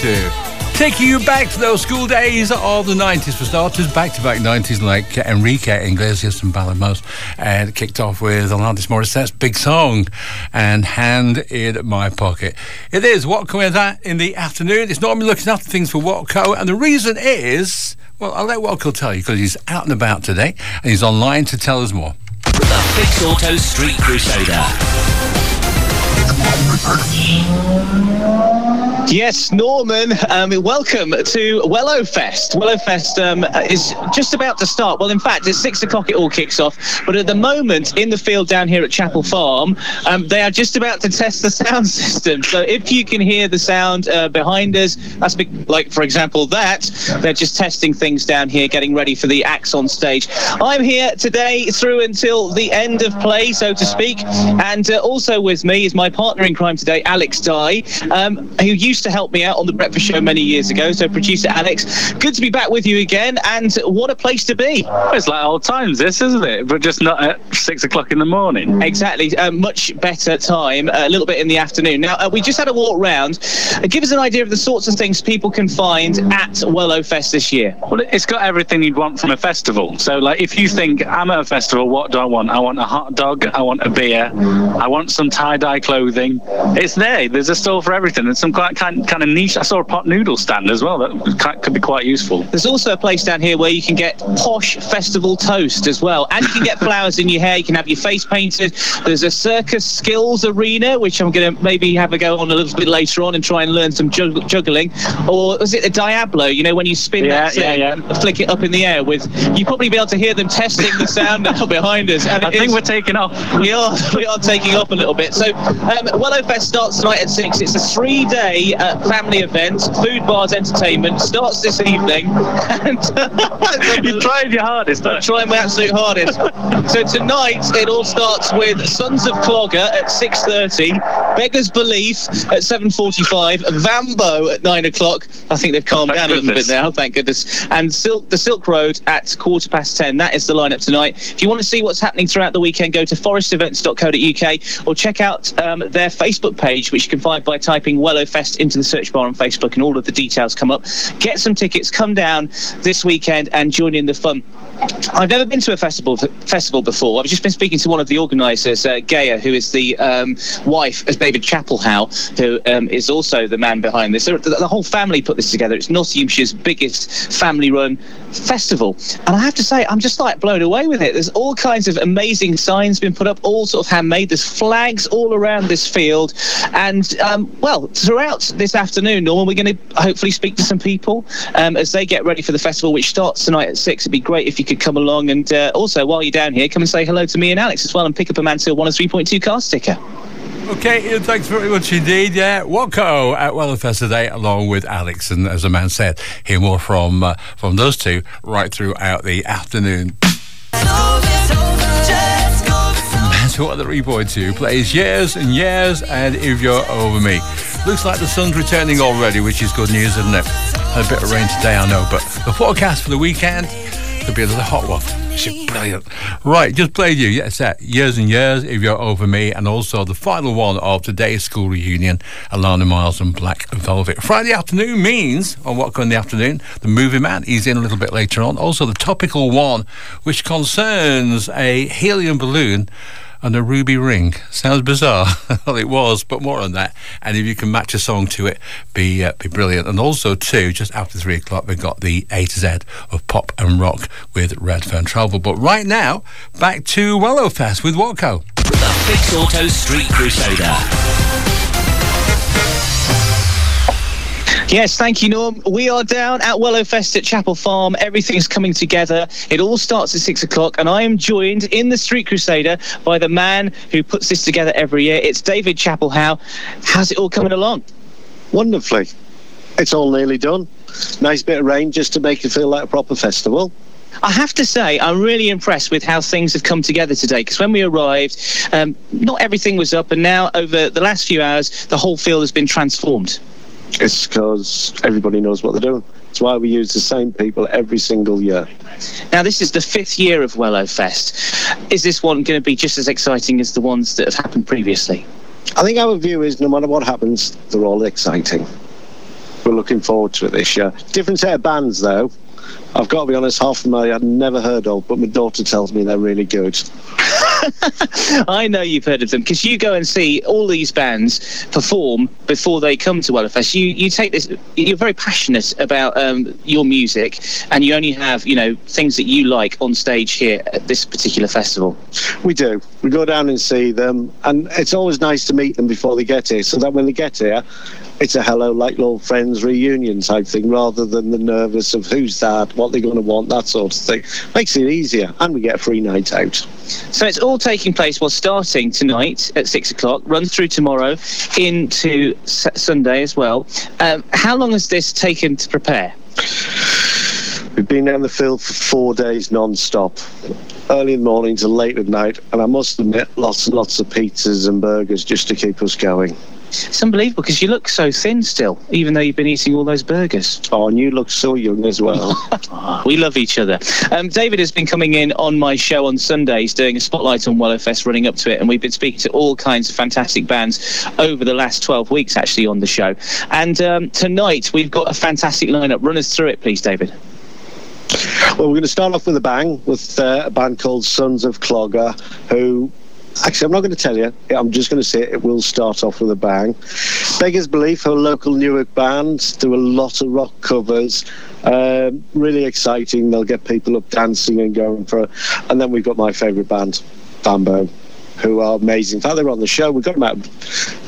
to. Taking you back to those school days of the 90s for starters, back to back 90s like Enrique Iglesias and Bailamos. And kicked off with Alanis Morissette's big song and Hand in My Pocket. It is what comes that in the afternoon. It's normally looking after things for Watco, and the reason is, well, I'll let Watco tell you because he's out and about today and he's online to tell us more. The Fix Auto Street Crusader. Yes, Norman, um, welcome to Wellow Fest. Wellow Fest um, is just about to start. Well, in fact, at six o'clock it all kicks off. But at the moment, in the field down here at Chapel Farm, um, they are just about to test the sound system. So if you can hear the sound uh, behind us, that's be- like, for example, that, they're just testing things down here, getting ready for the acts on stage. I'm here today through until the end of play, so to speak. And uh, also with me is my partner in crime today, Alex Dye, um, who used to help me out on the Breakfast Show many years ago. So, producer Alex, good to be back with you again, and what a place to be. Well, it's like old times, this, isn't it? But just not at six o'clock in the morning. Exactly, a much better time, a little bit in the afternoon. Now, uh, we just had a walk round. Uh, give us an idea of the sorts of things people can find at Wellow Fest this year. Well, it's got everything you'd want from a festival. So, like, if you think I'm at a festival, what do I want? I want a hot dog, I want a beer, I want some tie dye clothing. It's there. There's a store for everything. And some quite kind, kind of niche. I saw a pot noodle stand as well. That could be quite useful. There's also a place down here where you can get posh festival toast as well, and you can get flowers in your hair. You can have your face painted. There's a circus skills arena, which I'm going to maybe have a go on a little bit later on and try and learn some jug- juggling. Or was it the Diablo? You know, when you spin Yeah, that thing, yeah, yeah. flick it up in the air with. You probably be able to hear them testing the sound now behind us. And I think is- we're taking off. we are we are taking off a little bit. So um, Wellow Fest starts tonight at six. It's a three-day uh, family event, food, bars, entertainment. Starts this evening. And you tried your hardest. I'm trying my absolute hardest. so tonight it all starts with Sons of Clogger at 6:30, Beggars Belief at 7:45, Vambo at nine o'clock. I think they've calmed Thank down a little bit now. Thank goodness. And Silk, the Silk Road at quarter past ten. That is the lineup tonight. If you want to see what's happening throughout the weekend, go to forestevents.co.uk or check out um, their Facebook page, which you can find by typing Wellow Fest into the search bar on Facebook, and all of the details come up. Get some tickets, come down this weekend and join in the fun. I've never been to a festival festival before. I've just been speaking to one of the organisers, uh, Gaia, who is the um, wife of David Chapelhow, who um, is also the man behind this. The, the whole family put this together. It's Nottinghamshire's biggest family-run festival, and I have to say, I'm just like blown away with it. There's all kinds of amazing signs been put up, all sort of handmade. There's flags all around this field, and um, well, throughout this afternoon, Norman, we're going to hopefully speak to some people um, as they get ready for the festival, which starts tonight at six. It'd be great if you could come along, and uh, also while you're down here, come and say hello to me and Alex as well, and pick up a Mansfield 103.2 car sticker. Okay, thanks very much indeed. Yeah, Watco at Wellfest today, along with Alex, and as the man said, hear more from uh, from those two right throughout the afternoon. That's what the 3.2 plays years and years, and if you're over me. Looks like the sun's returning already, which is good news, isn't it? Had a bit of rain today, I know, but the forecast for the weekend could be another hot one. Brilliant. Right, just played you. Yes, that years and years. If you're over me, and also the final one of today's school reunion, Alannah Myles and Black Velvet. Friday afternoon means on what Go in the afternoon, the movie man. is in a little bit later on. Also the topical one, which concerns a helium balloon and a ruby ring. Sounds bizarre. well, it was, but more on that. And if you can match a song to it, be uh, be brilliant. And also, too, just after three o'clock, we've got the A to Z of pop and rock with Redfern Travel. But right now, back to Wellowfest with Watco. The Fix Auto Street Crusader. Yes, thank you, Norm. We are down at Wellowfest at Chapel Farm. Everything's coming together. It all starts at six o'clock, and I am joined in the Street Crusader by the man who puts this together every year. It's David Chapelhow. How's it all coming along? Wonderfully. It's all nearly done. Nice bit of rain just to make it feel like a proper festival. I have to say, I'm really impressed with how things have come together today. Because when we arrived, um, not everything was up, and now over the last few hours, the whole field has been transformed. It's because everybody knows what they're doing. It's why we use the same people every single year. Now, this is the fifth year of Wellowfest. Is this one going to be just as exciting as the ones that have happened previously? I think our view is no matter what happens, they're all exciting. we're looking forward to it this year. Different set of bands though. I've got to be honest, half of them I had never heard of, but my daughter tells me they're really good. I know you've heard of them because you go and see all these bands perform before they come to Wellowfest. You you take this. You're very passionate about um, your music, and you only have you know things that you like on stage here at this particular festival. We do. We go down and see them, and it's always nice to meet them before they get here, so that when they get here, it's a hello, like old friends reunion type thing, rather than the nervous of who's that, what they're going to want, that sort of thing. Makes it easier, and we get a free night out. So it's all taking place, well, starting tonight at six o'clock, runs through tomorrow into S- Sunday as well. Um, how long has this taken to prepare? We've been down the field for four days non-stop, early in the morning to late at night, and I must admit, lots and lots of pizzas and burgers just to keep us going. It's unbelievable because you look so thin still, even though you've been eating all those burgers. Oh, and you look so young as well. We love each other. Um, David has been coming in on my show on Sundays, doing a spotlight on Wellowfest, running up to it, and we've been speaking to all kinds of fantastic bands over the last 12 weeks, actually, on the show. And um, tonight we've got a fantastic lineup. Run us through it, please, David. Well, we're going to start off with a bang with uh, a band called Sons of Clogger, who. Actually, I'm not going to tell you. I'm just going to say it will start off with a bang. Beggars Belief, a local Newark band, do a lot of rock covers. Um, really exciting. They'll get people up dancing and going for. it. And then we've got my favourite band, Bambo, who are amazing. In fact, they were on the show. We got them out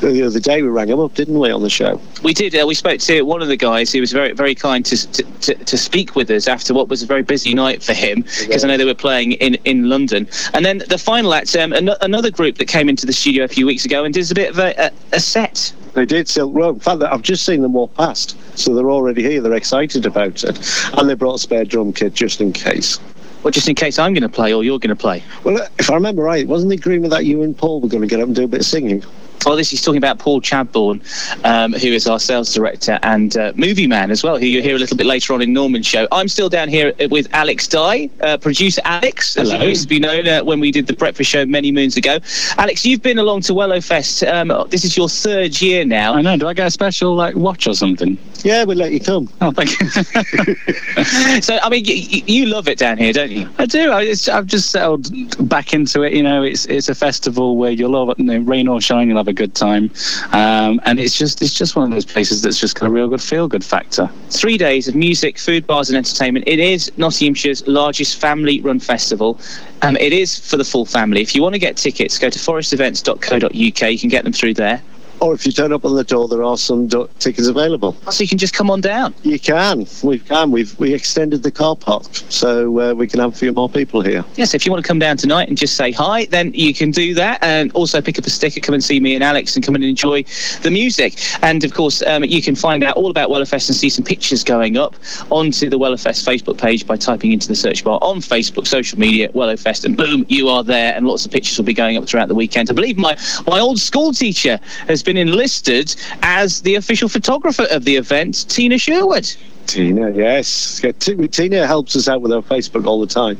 the other day. We rang them up, didn't we, on the show? We did. Uh, we spoke to one of the guys He was very, very kind to, to, to, to speak with us after what was a very busy night for him, because I know they were playing in, in London. And then the final act, um, an- another group that came into the studio a few weeks ago and did a bit of a, a, a set. They did Silk Road. In fact, I've just seen them walk past, so they're already here. They're excited about it, and they brought a spare drum kit just in case. Well, just in case I'm going to play or you're going to play. Well, if I remember right, it wasn't the agreement that you and Paul were going to get up and do a bit of singing? Well, this is talking about Paul Chadbourne, um, who is our sales director and uh, movie man as well, who you'll hear a little bit later on in Norman's show. I'm still down here with Alex Dye, uh, producer Alex, as Hello. he used to be known uh, when we did the breakfast show many moons ago. Alex, you've been along to Wellowfest. Um, this is your third year now. I know. Do I get a special like watch or something? Yeah, we'll let you come. Oh, thank you. So, I mean, y- y- you love it down here, don't you? I do. I, it's, I've just settled back into it. You know, it's it's a festival where you'll love it. You know, rain or shine, you'll have a good time. Um, and it's just it's just one of those places that's just got a real good feel good factor. three days of music, food, bars, and entertainment. It is Nottinghamshire's largest family run festival. Um, it is for the full family. If you want to get tickets, go to forestevents.co.uk. You can get them through there. Or if you turn up on the door, there are some do- tickets available. So you can just come on down. You can. We can. We've we extended the car park, so uh, we can have a few more people here. Yes, if you want to come down tonight and just say hi, then you can do that. And also pick up a sticker, come and see me and Alex, and come and enjoy the music. And of course, um, you can find out all about Wellowfest and see some pictures going up onto the Wellowfest Facebook page by typing into the search bar on Facebook, social media, Wellowfest, and boom, you are there. And lots of pictures will be going up throughout the weekend. I believe my, my old school teacher has been enlisted as the official photographer of the event, Tina Sherwood. Tina, yes. Yeah, T- Tina helps us out with our Facebook all the time.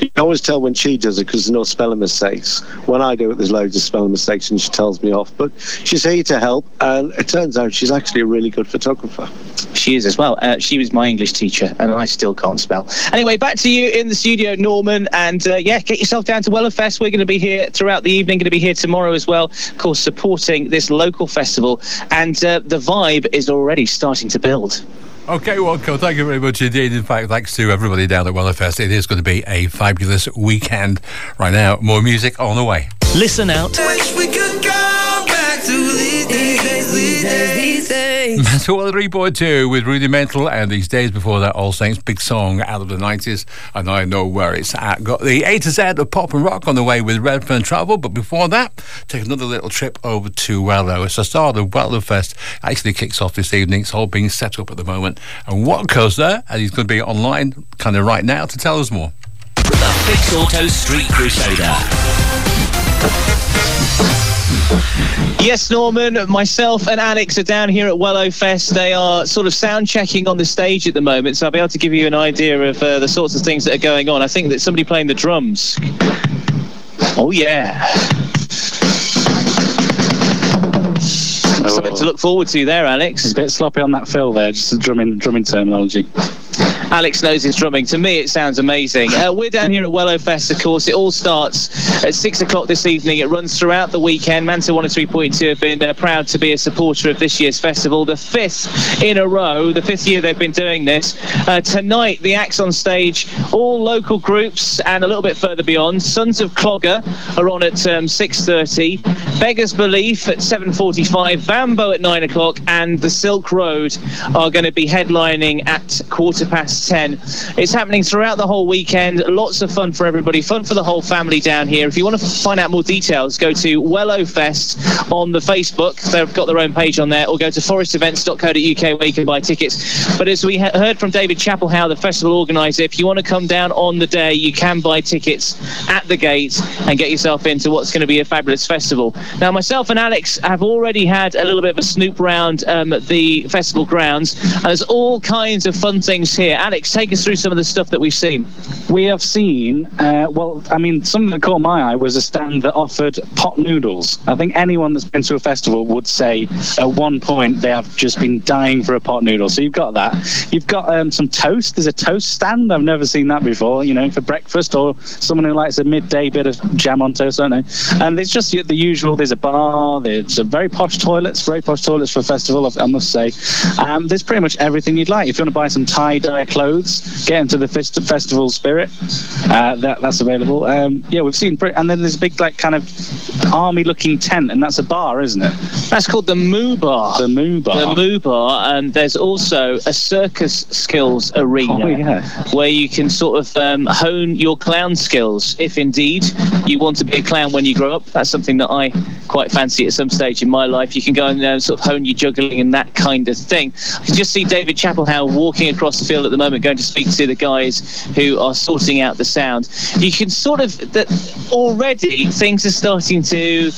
You can always tell when she does it because there's no spelling mistakes. When I do it, there's loads of spelling mistakes and she tells me off. But she's here to help, and it turns out she's actually a really good photographer. She is as well. Uh, she was my English teacher, and I still can't spell. Anyway, back to you in the studio, Norman. And uh, yeah, get yourself down to Wellowfest. We're going to be here throughout the evening, going to be here tomorrow as well, of course, supporting this local festival. And uh, the vibe is already starting to build. Okay, Walco, thank you very much indeed. In fact, thanks to everybody down at Wellowfest. It is going to be a fabulous weekend. Right now, more music on the way. Listen out. These days. That's all three point two with Rudimental and these days before that All Saints big song out of the nineties and I know where it's at. Got the A to Z of pop and rock on the way with Redfern Travel, but before that, take another little trip over to Wellow. It's the start of Wellow Fest. Actually kicks off this evening. It's all being set up at the moment. And what goes there? And he's going to be online kind of right now to tell us more. The Fix Auto Street Crusader. Yes, Norman, myself and Alex are down here at Wellowfest. They are sort of sound checking on the stage at the moment, so I'll be able to give you an idea of uh, the sorts of things that are going on. I think that somebody playing the drums. Oh, yeah. Something to look forward to there, Alex. It's a bit sloppy on that fill there, just the drumming drumming terminology. Alex knows his drumming. To me, it sounds amazing. Uh, we're down here at Wellow Fest, of course. It all starts at six o'clock this evening. It runs throughout the weekend. Manta 103.2 have been uh, proud to be a supporter of this year's festival, the fifth in a row, the fifth year they've been doing this. Uh, tonight, the acts on stage, all local groups and a little bit further beyond. Sons of Clogger are on at um, 6.30. Beggars Belief at 7.45. Bambo at 9 o'clock. And the Silk Road are going to be headlining at quarter past 10. It's happening throughout the whole weekend. Lots of fun for everybody. Fun for the whole family down here. If you want to find out more details, go to Wellow Fest on the Facebook. They've got their own page on there. Or go to forestevents.co.uk where you can buy tickets. But as we he- heard from David Chapelhow, the festival organizer, if you want to come down on the day, you can buy tickets at the gate and get yourself into what's going to be a fabulous festival. Now, myself and Alex have already had a little bit of a snoop round um, the festival grounds. And there's all kinds of fun things here. Alex, take us through some of the stuff that we've seen. We have seen, uh, well, I mean, something that caught my eye was a stand that offered pot noodles. I think anyone that's been to a festival would say at one point they have just been dying for a pot noodle. So you've got that. You've got um, some toast. There's a toast stand. I've never seen that before, you know, for breakfast or someone who likes a midday bit of jam on toast, I don't know. And it's just the usual. There's a bar. There's a very posh toilets, very posh toilets for a festival, I must say. Um, there's pretty much everything you'd like. If you want to buy some tie-dye clothes, get into the fest- festival spirit. Uh, that, that's available. Um, yeah, we've seen, and then there's a big like kind of army-looking tent, and that's a bar, isn't it? That's called the Moo Bar. The Moo Bar. The Moo Bar, and there's also a circus skills arena Oh, yeah. where you can sort of um, hone your clown skills. If indeed you want to be a clown when you grow up, that's something that I quite fancy at some stage in my life. You can go and uh, sort of hone your juggling and that kind of thing. I can just see David Chapelhow walking across the field at the moment, going to speak to the guys who are sorting out the sound. You can sort of that already things are starting to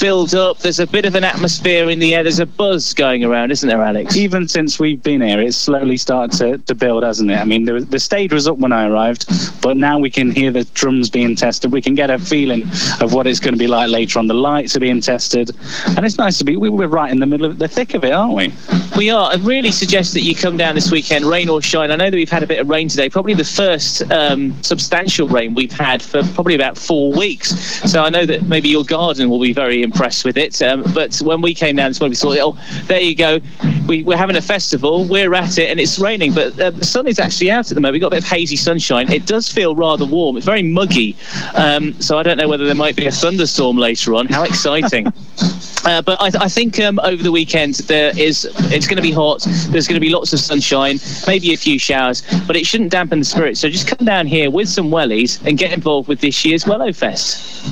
build up. There's a bit of an atmosphere in the air. There's a buzz going around, isn't there, Alex? Even since we've been here, it's slowly started to, to build, hasn't it? I mean, the, the stage was up when I arrived, but now we can hear the drums being tested. We can get a feeling of what it's going to be like later on. The lights are being tested, and it's nice to be. we- We're right in the middle of the thick of it, aren't we? We are. I really suggest that you come down this weekend, rain or shine. I know that we've had a bit of rain today, probably the first um, substantial rain we've had for probably about four weeks. So I know that maybe your garden will be very impressed with it. Um, but when we came down this morning, we thought, oh, there you go. We, we're having a festival, we're at it, and it's raining. But uh, the sun is actually out at the moment. We've got a bit of hazy sunshine. It does feel rather warm. It's very muggy. Um, so I don't know whether there might be a thunderstorm later on. How exciting! Uh, but I, I think um, over the weekend there is it's going to be hot. There's going to be lots of sunshine, maybe a few showers, but it shouldn't dampen the spirit. So just come down here with some wellies and get involved with this year's Wellow Fest.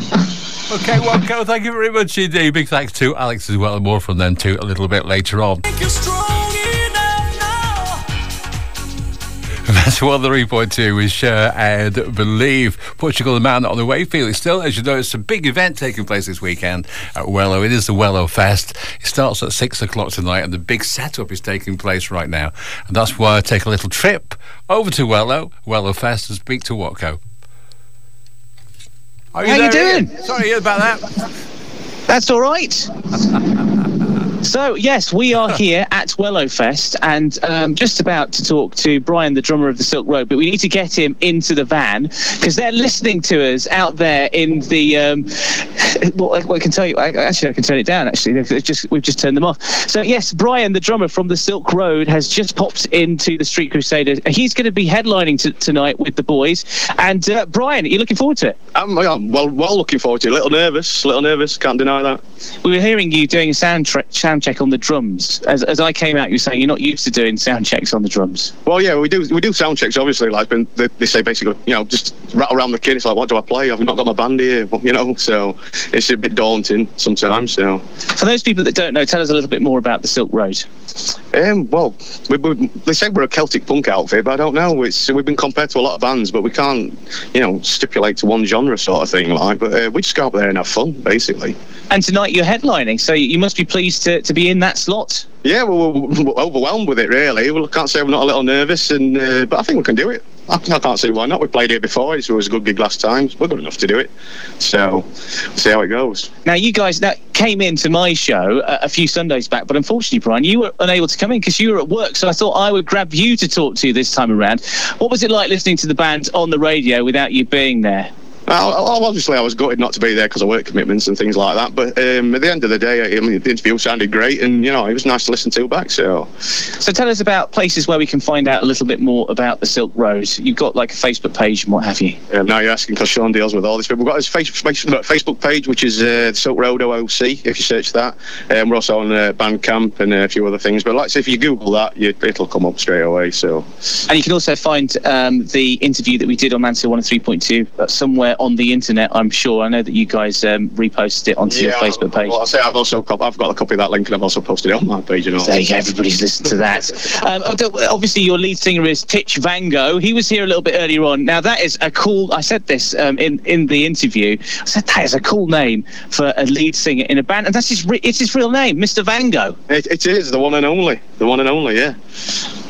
Okay, well, Cal, thank you very much indeed. Big thanks to Alex as well, and more from them too a little bit later on. That's three point two with Cher and Believe. Portugal the man on the way. Felix still, as you know, it's a big event taking place this weekend at Wellow. It is the Wellow Fest. It starts at six o'clock tonight, and the big setup is taking place right now. And that's why I take a little trip over to Wellow, Wellow Fest, and speak to Watco. How How you there, Ian? doing? Sorry about that. That's all right. so yes, we are here at Wellow Fest, and um, just about to talk to Brian, the drummer of the Silk Road. But we need to get him into the van because they're listening to us out there in the. Um, well, I, I can tell you. I, actually, I can turn it down. Actually, they've, they've just we've just turned them off. So yes, Brian, the drummer from the Silk Road, has just popped into the Street Crusaders. He's going to be headlining t- tonight with the boys. And uh, Brian, are you looking forward to it? I'm, I'm well, well looking forward to it. A little nervous, a little nervous. Can't deny that. We were hearing you doing a sound, tre- sound check on the drums. As, as I came out, you were saying you're not used to doing sound checks on the drums. Well, yeah, we do we do sound checks. Obviously, like they, they say basically, you know, just rattle around the kit. It's like, what do I play? I've not got my band here, you know. So it's a bit daunting sometimes. So, For those people that don't know, tell us a little bit more about the Silk Road. um, well, we, we, they say we're a Celtic punk outfit, but I don't know. It's we've been compared to a lot of bands, but we can't, you know, stipulate to one genre sort of thing. Like, but uh, we just go up there and have fun, basically. And tonight you're headlining, so you must be pleased to, to be in that slot. Yeah, we're, we're, overwhelmed with it, really. Well, I can't say we're not a little nervous, and uh, but I think we can do it. I, I can't see why not. We played here before. It was a good gig last time. We're good enough to do it. So, see how it goes. Now, you guys that came into my show uh, a few Sundays back, but unfortunately, Brian, you were unable to come in because you were at work. So I thought I would grab you to talk to you this time around. What was it like listening to the band on the radio without you being there? Well, obviously, I was gutted not to be there because of work commitments and things like that. But um, at the end of the day, I mean, the interview sounded great, and you know, it was nice to listen to back. So, So tell us about places where we can find out a little bit more about the Silk Road. You've got like a Facebook page and what have you. um, now you're asking because Sean deals with all this. But we've got his face, face, Facebook page, which is uh, Silk Road OOC. If you search that, um, we're also on uh, Bandcamp and a few other things. But like, I say, if you Google that, you, it'll come up straight away. So, And you can also find um, the interview that we did on Mansfield 103.2 uh, somewhere on the internet, I'm sure. I know that you guys um, reposted it onto your Facebook page. Well, I say I've also cop- I've got a copy of that link, and I've also posted it on my page and all. There you go, everybody's listened to that. Um, obviously, your lead singer is Titch Vango. He was here a little bit earlier on. Now, that is a cool. I said this um, in in the interview. I said that is a cool name for a lead singer in a band, and that's his. Re- it's his real name, Mr. Vango. It, it is the one and only, the one and only. Yeah.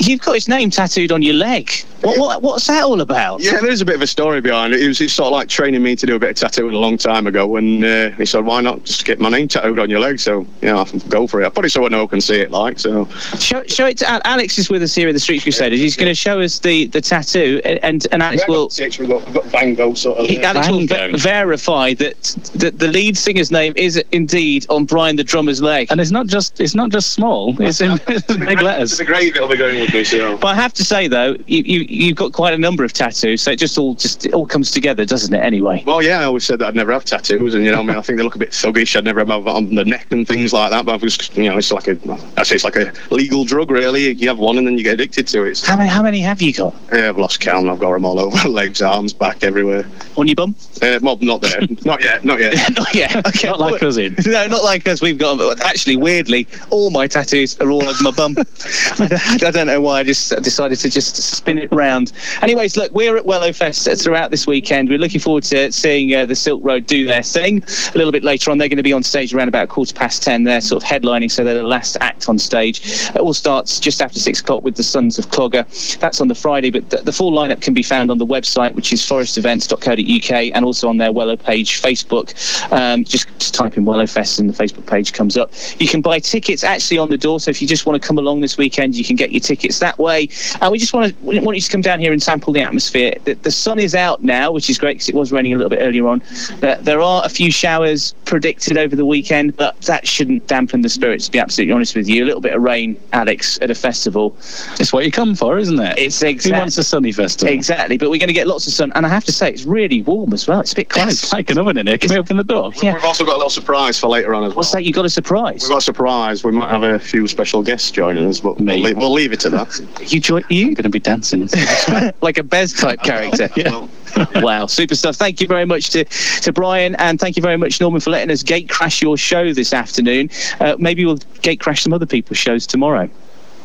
You've got his name tattooed on your leg. What, what what's that all about? Yeah, there's a bit of a story behind it. He was, was sort of like training me to do a bit of tattooing a long time ago, and uh, he said, "Why not just get my name tattooed on your leg?" So, you know, I can go for it. I probably so no one can see it, like so. Show, show it to Al- Alex is with us here at the Street Crusaders. He's going to show us the, the tattoo, and and, and Alex will. We've got, we've got Vango sort of. He, Alex will ver- verify that, that the lead singer's name is indeed on Brian the drummer's leg. And it's not just it's not just small. It's in big letters. The grave it'll be going so. But I have to say though, you, you you've got quite a number of tattoos, so it just all just it all comes together, doesn't it? Anyway. Well, yeah, I always said that I'd never have tattoos, and you know, I mean, I think they look a bit thuggish. I'd never have them on the neck and things like that. But I've just, you know, it's like a, I say it's like a legal drug, really. You have one, and then you get addicted to it. How many how many have you got Yeah, I've lost count. I've got them all over, legs, arms, back, everywhere. on your bum? Uh, well, not there, not yet, not yet. not yet. Okay. Not like us in. No, not like us. We've got but actually weirdly, all my tattoos are all over my bum. I don't know why. I just decided to just spin it round. Anyways, look, we're at Wellow Fest throughout this weekend. We're looking forward to seeing uh, the Silk Road do their thing. A little bit later on, they're going to be on stage around about quarter past ten. They're sort of headlining, so they're the last act on stage. It all starts just after six o'clock with the Sons of Clogger. That's on the Friday, but the, the full lineup can be found on the website, which is forestevents.co.uk, and also on their Wellow page, Facebook. Um, just, just type in Wellow Fest and the Facebook page comes up. You can buy tickets actually on the door, so if you just want to come along this weekend, you can get your tickets that way. And we just want to want you to come down here and sample the atmosphere. The, the sun is out now, which is great because it was raining a little bit earlier on. Uh, there are a few showers predicted over the weekend, but that shouldn't dampen the spirits. To be absolutely honest with you, a little bit of rain, Alex, at a festival. It's what you come for, isn't it? It's exactly. Who wants a sunny festival? exactly. But we're going to get lots of sun, and I have to say, it's really warm as well. It's a bit close. It's like an oven in here. Can we open the door? Yeah. We've also got a little surprise for later on as well. What's that? You got a surprise? We've got a surprise. We might have a few special guests joining us, but Me. we'll leave, we'll leave it to that. You join I'm you going to be dancing. like a Bez type character. Well, Wow, super stuff. Thank you very much to, to Brian, and thank you very much, Norman, for letting us gate crash your show this afternoon. Uh, maybe we'll gate crash some other people's shows tomorrow.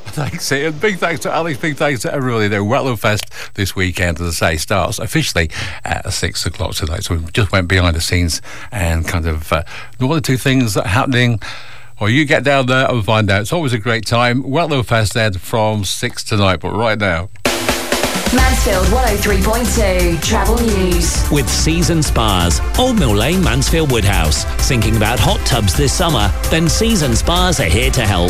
Thanks, Ian. Big thanks to Alex. Big thanks to everybody there. Wellow Fest this weekend, as I say, starts officially at six o'clock tonight. So we just went behind the scenes and kind of uh, one or two things that are happening. Or you get down there and find out. It's always a great time. Wellow Fest then from six tonight. But right now, Mansfield 103.2 Travel News. With Season Spas, Old Mill Lane, Mansfield Woodhouse. Thinking about hot tubs this summer? Then Season Spas are here to help.